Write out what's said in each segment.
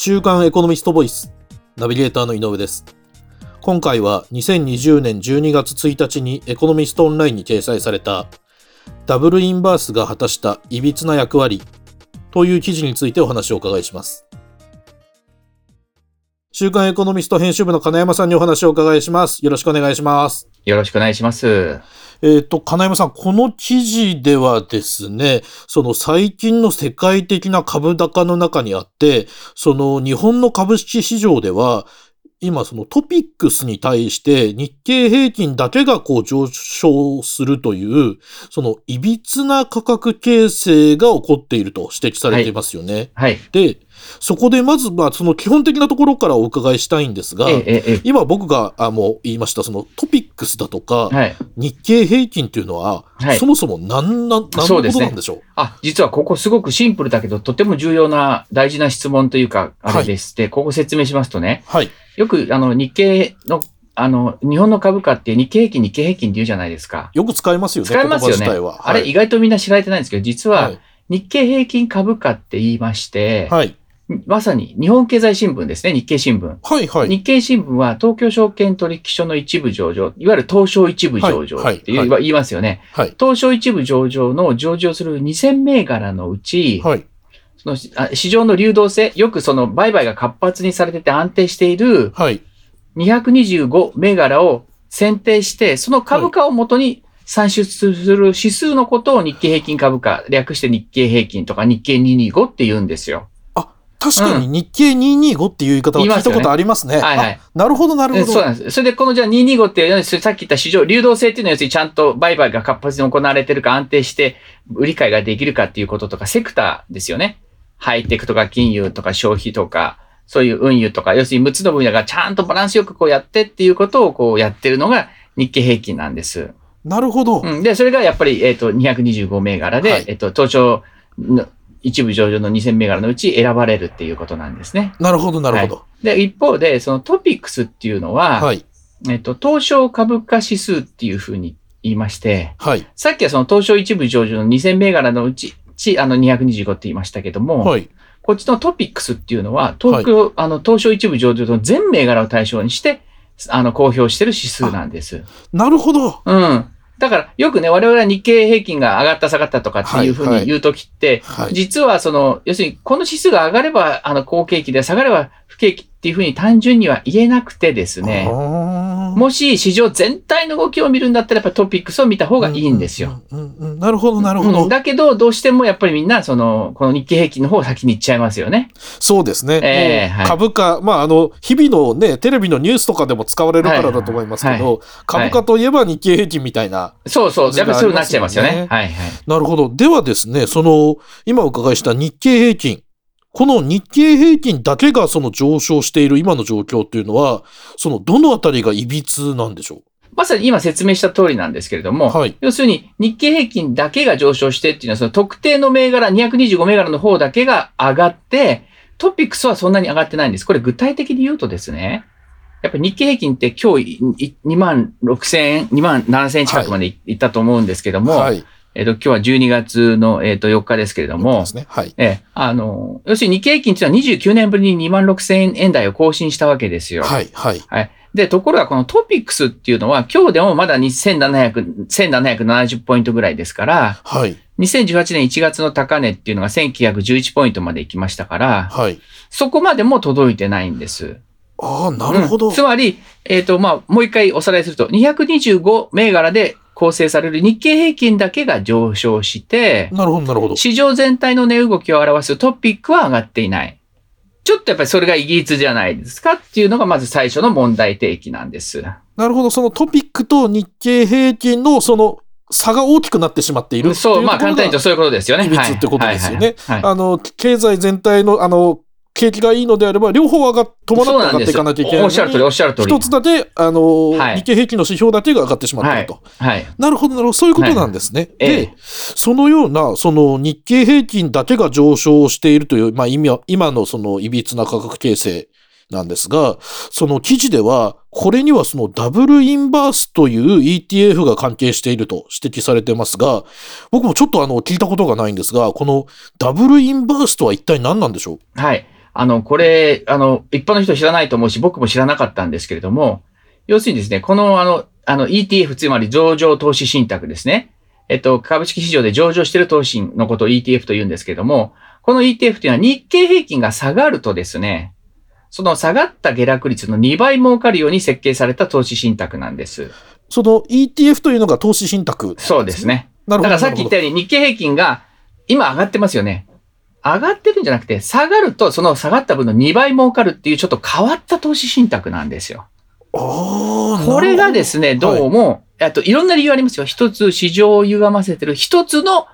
週刊エコノミストボイスナビゲーターの井上です。今回は2020年12月1日にエコノミストオンラインに掲載されたダブルインバースが果たしたいびつな役割という記事についてお話をお伺いします。週刊エコノミスト編集部の金山さんにお話をお伺いします。よろしくお願いします。よろしくお願いします。えっ、と、金山さん、この記事ではですね、その最近の世界的な株高の中にあって、その日本の株式市場では、今そのトピックスに対して日経平均だけがこう上昇するという、そのいびつな価格形成が起こっていると指摘されていますよね。はい。で、そこでまず、まあ、その基本的なところからお伺いしたいんですが、ええ、ええ、今僕があもう言いました、そのトピックスだとか、はい。日経平均っていうのは、はいそもそも何な、何のことなんでしょう？あ、実はここすごくシンプルだけど、とても重要な大事な質問というか、あれでして、ここ説明しますとね、はい。よくあの日経の、あの、日本の株価って日経平均、日経平均って言うじゃないですか。よく使いますよね、使いますよねは。あれ意外とみんな知られてないんですけど、実ははい。日経平均株価って言いまして、はい。まさに日本経済新聞ですね、日経新聞。はい。はい。日経新聞は東京証券取引所の一部上場、いわゆる東証一部上場って言いますよね。はい。東証一部上場の上場する2000銘柄のうち、はい。そのあ市場の流動性、よくその売買が活発にされてて安定しているはい。225銘柄を選定して、その株価をもとに算出する指数のことを日経平均株価、略して日経平均とか日経225って言うんですよ。確かに日経225っていう言い方は聞いたことありますね。はいはいあなるほど、なるほど。そうなんです。それでこのじゃあ225っていうさっき言った市場、流動性っていうのは要するにちゃんと売買が活発に行われてるか安定して売り買いができるかっていうこととか、セクターですよね。ハイテクとか金融とか消費とか、そういう運輸とか、要するに6つの分野がちゃんとバランスよくこうやってっていうことをこうやってるのが日経平均なんです。なるほど。うん。で、それがやっぱり、えっ、と、225銘柄で、はいえっ、と、東証の一部上場の2000銘柄のうち選ばれるっていうことなんですね。なるほど、なるほど。で、一方で、そのトピックスっていうのは、はい。えっと、東証株価指数っていうふうに言いまして、はい。さっきはその東証一部上場の2000銘柄のうち、ちあの225って言いましたけども、はい。こっちのトピックスっていうのは、東京、あの、東証一部上場の全銘柄を対象にして、あの、公表してる指数なんです。なるほど。うん。だから、よくね、我々は日経平均が上がった下がったとかっていうふうはいはいに言うときって、はい。実はその、要するに、この指数が上がれば、あの、好景気で、下がれば不景気っていうふうに単純には言えなくてですね、もし市場全体の動きを見るんだったら、やっぱトピックスを見た方がいいんですよ。。うんうんうんうんなるほど、なるほど。うんだけど、どうしてもやっぱりみんな、その、この日経平均の方を先に行っちゃいますよね。そうですね。ええはい株価、まあ、あの、日々のね、テレビのニュースとかでも使われるからだと思いますけど、株価といえば日経平均みたいな。そうそう。やっぱりそうなっちゃいますよありますよ。ねはいはい。なるほど。ではですね、その、今お伺いした日経平均。この日経平均だけがその上昇している今の状況っていうのは、そのどのあたりがいびつなんでしょまさに今説明した通りなんですけれども、うはい。要するに日経平均だけが上昇してっていうのは、その特定の銘柄、225銘柄の方だけが上がって、トピックスはそんなに上がってないんです。これ具体的に言うとですね、やっぱり日経平均って今日い2万6千円、2万7千円近くまでいいったと思うんですけども、はい。えっ、と、今日は12月の、えっ、と4日ですけれどもね。はい。ええ、あの、要するに日経平均っていうのは29年ぶりに2万6千円台を更新したわけですよ。はい。はい。で、ところがこのトピックスっていうのは今日でもまだ2700、1770ポイントぐらいですから、はい。2018年1月の高値っていうのが1911ポイントまで行きましたから、はい。そこまでも届いてないんです。ああ、なるほど。うんつまり、えっ、と、まあ、もう一回おさらいすると、225銘柄で構成される日経平均だけが上昇して、なるほど、なるほど。市場全体の値動きを表すトピックは上がっていない。ちょっとやっぱりそれがイギリスじゃないですかっていうのがまず最初の問題提起なんです。なるほど。そのトピックと日経平均のその差が大きくなってしまっているっていうそう、まあ簡単に言うとそういうことですよね。いびつってことですよねあの、経済全体の、あの、景気がいいのであれば、両方上がっ、伴って上がっていかなきゃいけない。おっしゃる通り、おっしゃる通り。一つだけ、あの、はい日経平均の指標だけが上がってしまっていると。はい。なるほど、なるほど。そういうことなんですね。ええで、そのような、その日経平均だけが上昇しているという、まあ今、今のその歪な価格形成なんですが、その記事では、これにはそのダブルインバースという ETF が関係していると指摘されてますが、僕もちょっとあの聞いたことがないんですが、このダブルインバースとは一体何なんでしょう？はい。あの、これ、あの、一般の人知らないと思うし、僕も知らなかったんですけれども、要するにですね、この、あの、あの ETF、つまり上場投資信託ですね。えっと、株式市場で上場している投資のことを ETF と言うんですけれども、この ETF というのは日経平均が下がるとですね、その下がった下落率の2倍儲かるように設計された投資信託なんです。その ETF というのが投資信託、そうです。ね。なるほど。だからさっき言ったように日経平均が今上がってますよね。上がってるんじゃなくて、下がるとその下がった分の2倍儲かるっていうちょっと変わった投資信託なんですよ。これがですね、どうも。も、あといろんな理由ありますよ。一つ市場を歪ませてる一つの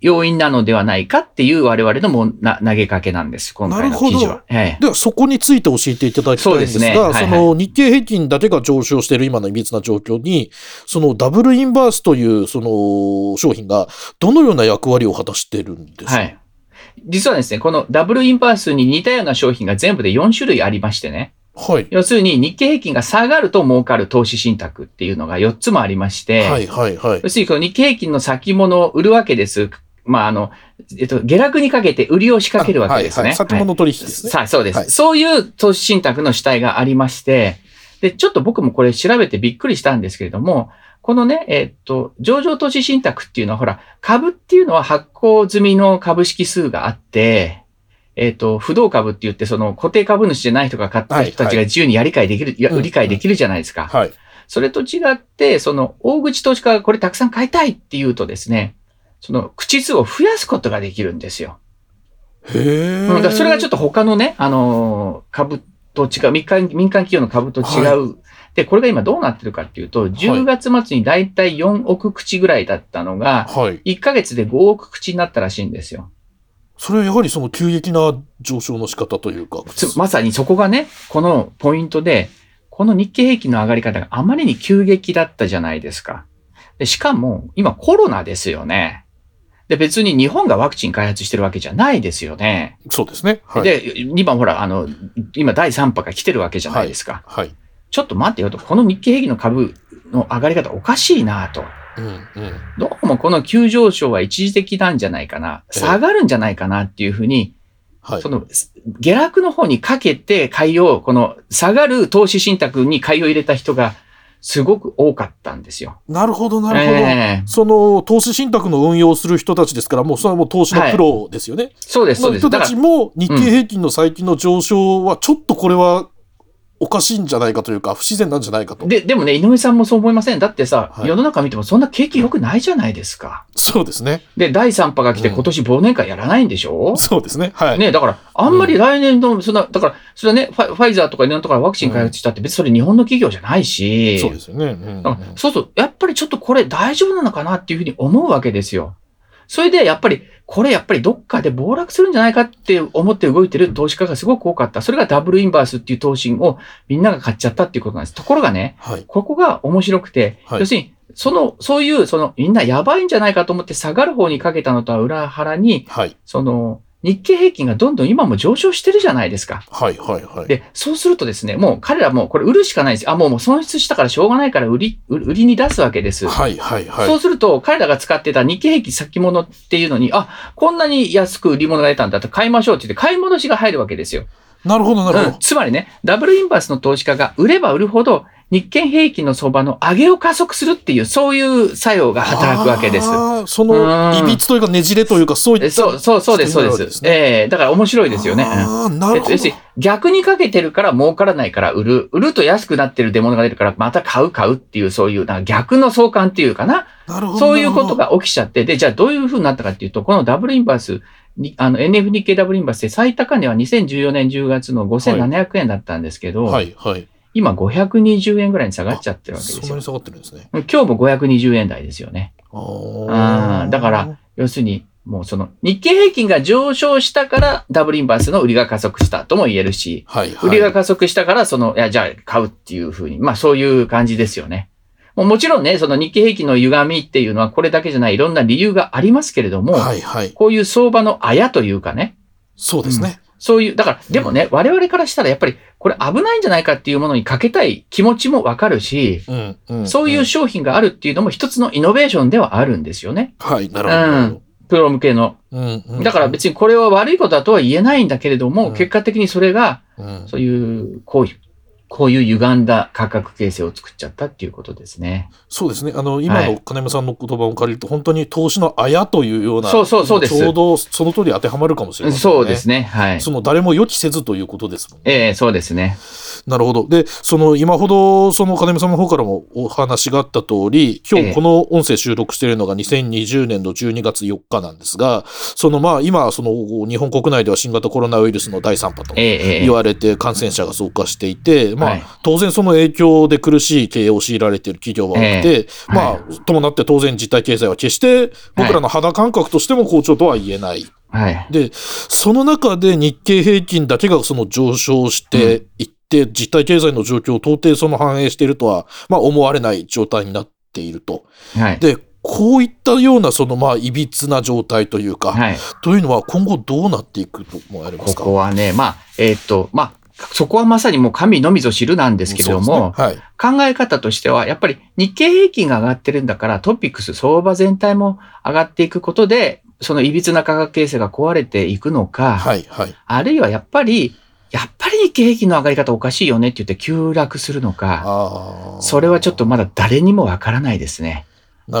要因なのではないかっていう我々のもんな投げかけなんです。今回の記事は。ええでは、そこについて教えていただきたいんですが、そねはいはいその日経平均だけが上昇している今のいびつな状況に、そのダブルインバースというその商品がどのような役割を果たしているんですか、はい。実はですね、このダブルインバースに似たような商品が全部で4種類ありましてね。はい。要するに日経平均が下がると儲かる投資信託っていうのが4つもありまして、はい、はい、はい。要するにこの日経平均の先物を売るわけです。まあ、あの、えっと、下落にかけて売りを仕掛けるわけですね。はいはい、先物取引ですね。さあ、そうです、はいそういう投資信託の主体がありまして、で、ちょっと僕もこれ調べてびっくりしたんですけれども、このね、えっと、上場投資信託っていうのは、ほら、株っていうのは発行済みの株式数があって、えっと、不動株って言って、その固定株主じゃない人が買った人たちが自由にやり買いできる、いやうん売り買いできるじゃないですか。はい。それと違って、その、大口投資家がこれたくさん買いたいっていうとですね、その、口数を増やすことができるんですよ。へえ、それがちょっと他のね、あのー株と違う、民間民間企業の株と違う。で、これが今どうなってるかっていうと、10月末にだいたい4億口ぐらいだったのが、はい。1ヶ月で5億口になったらしいんですよ。それはやはりその急激な上昇の仕方というか。つまさにそこがね、このポイントで、この日経平均の上がり方があまりに急激だったじゃないですか。でしかも、今コロナですよね。で、別に日本がワクチン開発してるわけじゃないですよね。そうですね。はい。で、今ほら、あの、今第3波が来てるわけじゃないですか。はい。ちょっと待ってよと、この日経平均の株の上がり方おかしいなと。うん、うん。どうもこの急上昇は一時的なんじゃないかな。ええ下がるんじゃないかなっていうふうに、はいそ。の下落の方にかけて買いを、この下がる投資信託に買いを入れた人がすごく多かったんですよ。なるほど、なるほど。ええその投資信託の運用する人たちですから、もうそれはもう投資のプロですよね。そうです、そうです。人たちも日経平均の最近の上昇は、ちょっとこれはおかしいんじゃないかというか、不自然なんじゃないかと。で、でもね、井上さんもそう思いませんだってさ、はい世の中見てもそんな景気良くないじゃないですか。そうですね。で、第3波が来てうん今年忘年会やらないんでしょ、そうですね。はい。ね、だから、あんまり来年の、そんな、だから、それはね、ファファイザーとかいろんなところからワクチン開発したって、別にそれ日本の企業じゃないし、そうですよね。うんうんそうそう、やっぱりちょっとこれ大丈夫なのかなっていうふうに思うわけですよ。それで、やっぱり、これやっぱりどっかで暴落するんじゃないかって思って動いてる投資家がすごく多かった。それがダブルインバースっていう投信をみんなが買っちゃったっていうことなんです。ところがね、はい。ここが面白くて、はい要するに、その、そういう、その、みんなやばいんじゃないかと思って下がる方にかけたのとは裏腹に、はい。その、日経平均がどんどん今も上昇してるじゃないですか。はい。はい。はい。で、そうするとですね、もう彼らもうこれ売るしかないんですよ。あ、もうもう損失したからしょうがないから売り、売売りに出すわけです。はい。はい。はい。そうすると、彼らが使ってた日経平均先物っていうのに、あ、こんなに安く売り物が出たんだと買いましょうって言って買い戻しが入るわけですよ。なるほど、なるほうんど。つまりね、ダブルインバースの投資家が売れば売るほど、日経平均の相場の上げを加速するっていう、そういう作用が働くわけです。そうんの、いびつというかねじれというか、そういった。えそう、そう、そうです、そうです。ええだから面白いですよね。なるほど逆にかけてるから儲からないから売る。売ると安くなってる出物が出るからまた買う買うっていうそういうなんか逆の相関っていうかな。なるほど。そういうことが。が起きちゃって、で、じゃあどういう風になったかっていうと、このダブルインバース、にあの NF 日経ダブルインバースで最高値は2014年10月の5700円だったんですけど、はい。はい。今520円ぐらいに下がっちゃってるわけですよそんなに。下がってるんですね。今日も520円台ですよね。ああーだから、要するに、もうその日経平均が上昇したからダブルインバースの売りが加速したとも言えるし、はい。はい。売りが加速したから、その、いや、じゃあ買うっていうふうに、まあそういう感じですよね。もうもちろんね、その日経平均の歪みっていうのはこれだけじゃないいろんな理由がありますけれども、はい。はい。こういう相場のあやというかね、そうですね。そういう、だから、でもね、我々からしたらやっぱりこれ危ないんじゃないかっていうものにかけたい気持ちもわかるし、うん。うん。そういう商品があるっていうのも一つのイノベーションではあるんですよね。はい。なるほどなるほど。プロ向けの。うんうんだから別にこれは悪いことだとは言えないんだけれども、うん結果的にそれが、うんそういう、こういう、こういう歪んだ価格形成を作っちゃったっていうことですね。そうですね。あの、今はいの金山さんの言葉を借りると、本当に投資のあやというような、そうそうそうですちょうどその通り当てはまるかもしれませんね。そうですね。はい。その誰も予期せずということですもんね。ええそうですね。なるほど。で、その今ほど、その金山さんの方からもお話があった通り、今ええ日この音声収録しているのが2020年の12月4日なんですが、そのまあ今、その日本国内では新型コロナウイルスの第3波とええええ言われて感染者が増加していて、まあはい当然その影響で苦しい経営を強いられている企業は多くて、まあは伴って当然実体経済は決して僕らの肌感覚としても好調とは言えない。はい。で、その中で日経平均だけがその上昇していって、実体経済の状況を到底その反映しているとは、まあ思われない状態になっていると。はい。で、こういったようなそのまあ歪な状態というか、はい。というのは今後どうなっていくと思われまこすか？こはね、まあ、えーっと、まあ、そこはまさにもう神のみぞ知るなんですけれども、そうですね考え方としては、やっぱり日経平均が上がってるんだから、トピックス、相場全体も上がっていくことで、その歪な価格形成が壊れていくのか、はい、はい、はい。あるいはやっぱり、やっぱり日経平均の上がり方おかしいよねって言って急落するのか。それはちょっとまだ誰にもわからないですね。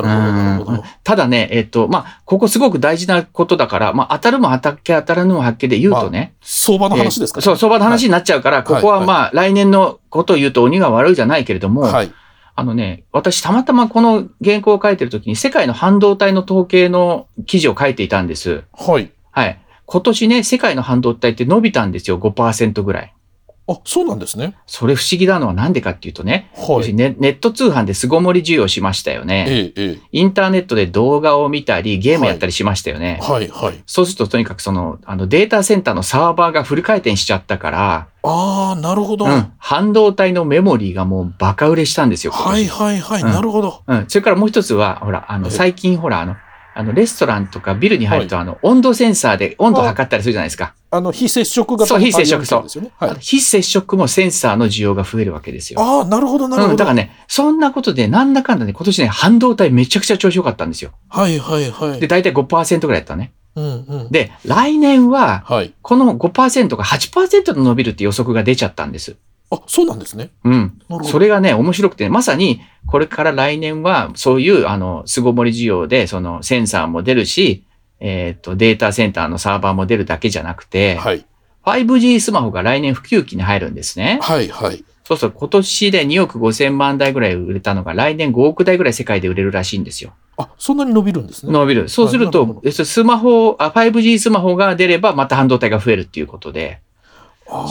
なるほど、なるほうんど。ただね、えっと、まあ、ここすごく大事なことだから、まあ、当たるも当たっけ当たらぬも発見で言うとね、相場の話ですかえーそう、相場の話になっちゃうから、ここはまあ、来年のことを言うと鬼が悪いじゃないけれども、はい。あのね、私たまたまこの原稿を書いてるときに世界の半導体の統計の記事を書いていたんです。はい。はい。今年ね、世界の半導体って伸びたんですよ、5%ぐらい。あ、そうなんですね。それ不思議なのはなんでかっていうとね、要はい。ネネット通販で巣ごもり需要しましたよね。ええ、えインターネットで動画を見たり、ゲームやったりしましたよね。え。はい、はい。そうするととにかくその、あのデータセンターのサーバーがフル回転しちゃったから、ああ、なるほど。うん、半導体のメモリーがもうバカ売れしたんですよ。今はい、年はい、はい。うんなるほど。うん。それからもう一つは、ほら、あの、え最近ほら、あの、あの、レストランとかビルに入ると、あの、温度センサーで温度測ったりするじゃないですか。あの、非接触型そう非接触そう。非接触もセンサーの需要が増えるわけですよ。ああ、なるほど、なるほど。うん、だからね、そんなことで、なんだかんだね、今年ね、半導体めちゃくちゃ調子良かったんですよ。はい、はい、はい。で、大体5%ぐらいだったね。うん、うん。で、来年は、はい。この5%が8%の伸びるって予測が出ちゃったんです。あ、そうなんですね。うん。なるほど。それがね、面白くて、まさに、これから来年は、そういう、あの、巣ごもり需要で、その、センサーも出るし、えっ、と、データセンターのサーバーも出るだけじゃなくて、はい。5G スマホが来年普及期に入るんですね。はい、はい。そうすると、今年で2億5千万台ぐらい売れたのが、来年5億台ぐらい世界で売れるらしいんですよ。あ、そんなに伸びるんですね。伸びる。そうするとはいなるスマホ、あ、5G スマホが出れば、また半導体が増えるっていうことで、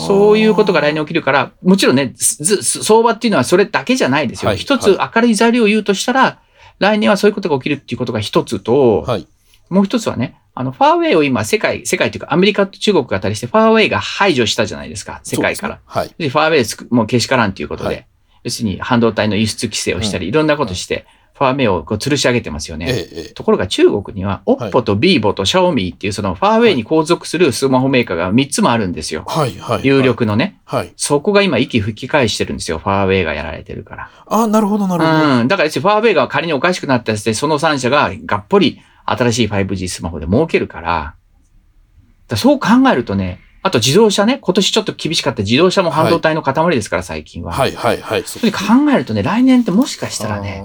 そういうことが来年起きるから、もちろんね、相場っていうのはそれだけじゃないですよ。はい一つ明るい材料を言うとしたら、来年はそういうことが起きるっていうことが一つと、はい。もう一つはね、あの、ファーウェイを今、世界、世界というかアメリカと中国が当たりして、ファーウェイが排除したじゃないですか、世界から。ですねでファーウェイもうけしからんということで、はい。要するに半導体の輸出規制をしたり、いろんなことして、ファーウェイをこう吊るし上げてますよね。はい。ええ、ええ。ところが中国には、OPPO と vivo と Xiaomi っていうそのファーウェイに後属するスマホメーカーが3つもあるんですよ。はい、はい。有。力のね。はい。そこが今息吹き返してるんですよ。ファーウェイがやられてるから。あ、なるほど、なるほど。うん。だからファーウェイが仮におかしくなったりして、その3社ががっぽり新しい 5G スマホで儲けるから、だからそう考えるとね、あと自動車ね、今年ちょっと厳しかった自動車も半導体の塊ですから、最近は。はい、はい、はい。そそれで考えるとね、来年ってもしかしたらね、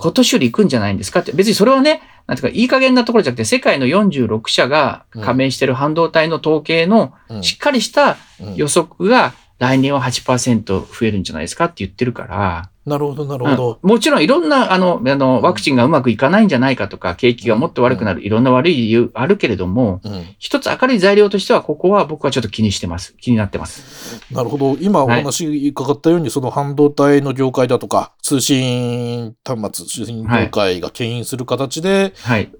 今年より行くんじゃないんですかって。別にそれはね、なんていうか、いい加減なところじゃなくて、世界の46社が加盟してる半導体の統計のうん。しっかりしたうん。予測が来年は8%増えるんじゃないですかって言ってるから、なるほど、なるほど。うんもちろんいろんな、あの、あうんの、ワクチンがうまくいかないんじゃないかとか、景気がもっと悪くなる、いろんな悪い理由あるけれども、うん。一つ明るい材料としては、ここは僕はちょっと気にしてます。気になってます。なるほど。今お話伺ったように、その半導体の業界だとか、通信端末、通信業界が牽引する形で、はい。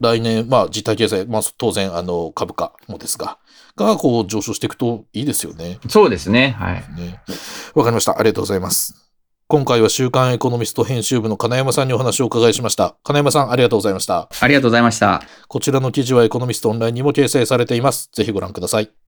来年、まあ、実体経済、まあ、当然、あの、株価もですが、が、こう、上昇していくといいですよね。そうですね。はい。ね。わかりました。ありがとうございます。今回は週刊エコノミスト編集部の金山さんにお話をお伺いしました。金山さん、ありがとうございました。ありがとうございました。こちらの記事はエコノミストオンラインにも掲載されています。ぜひご覧ください。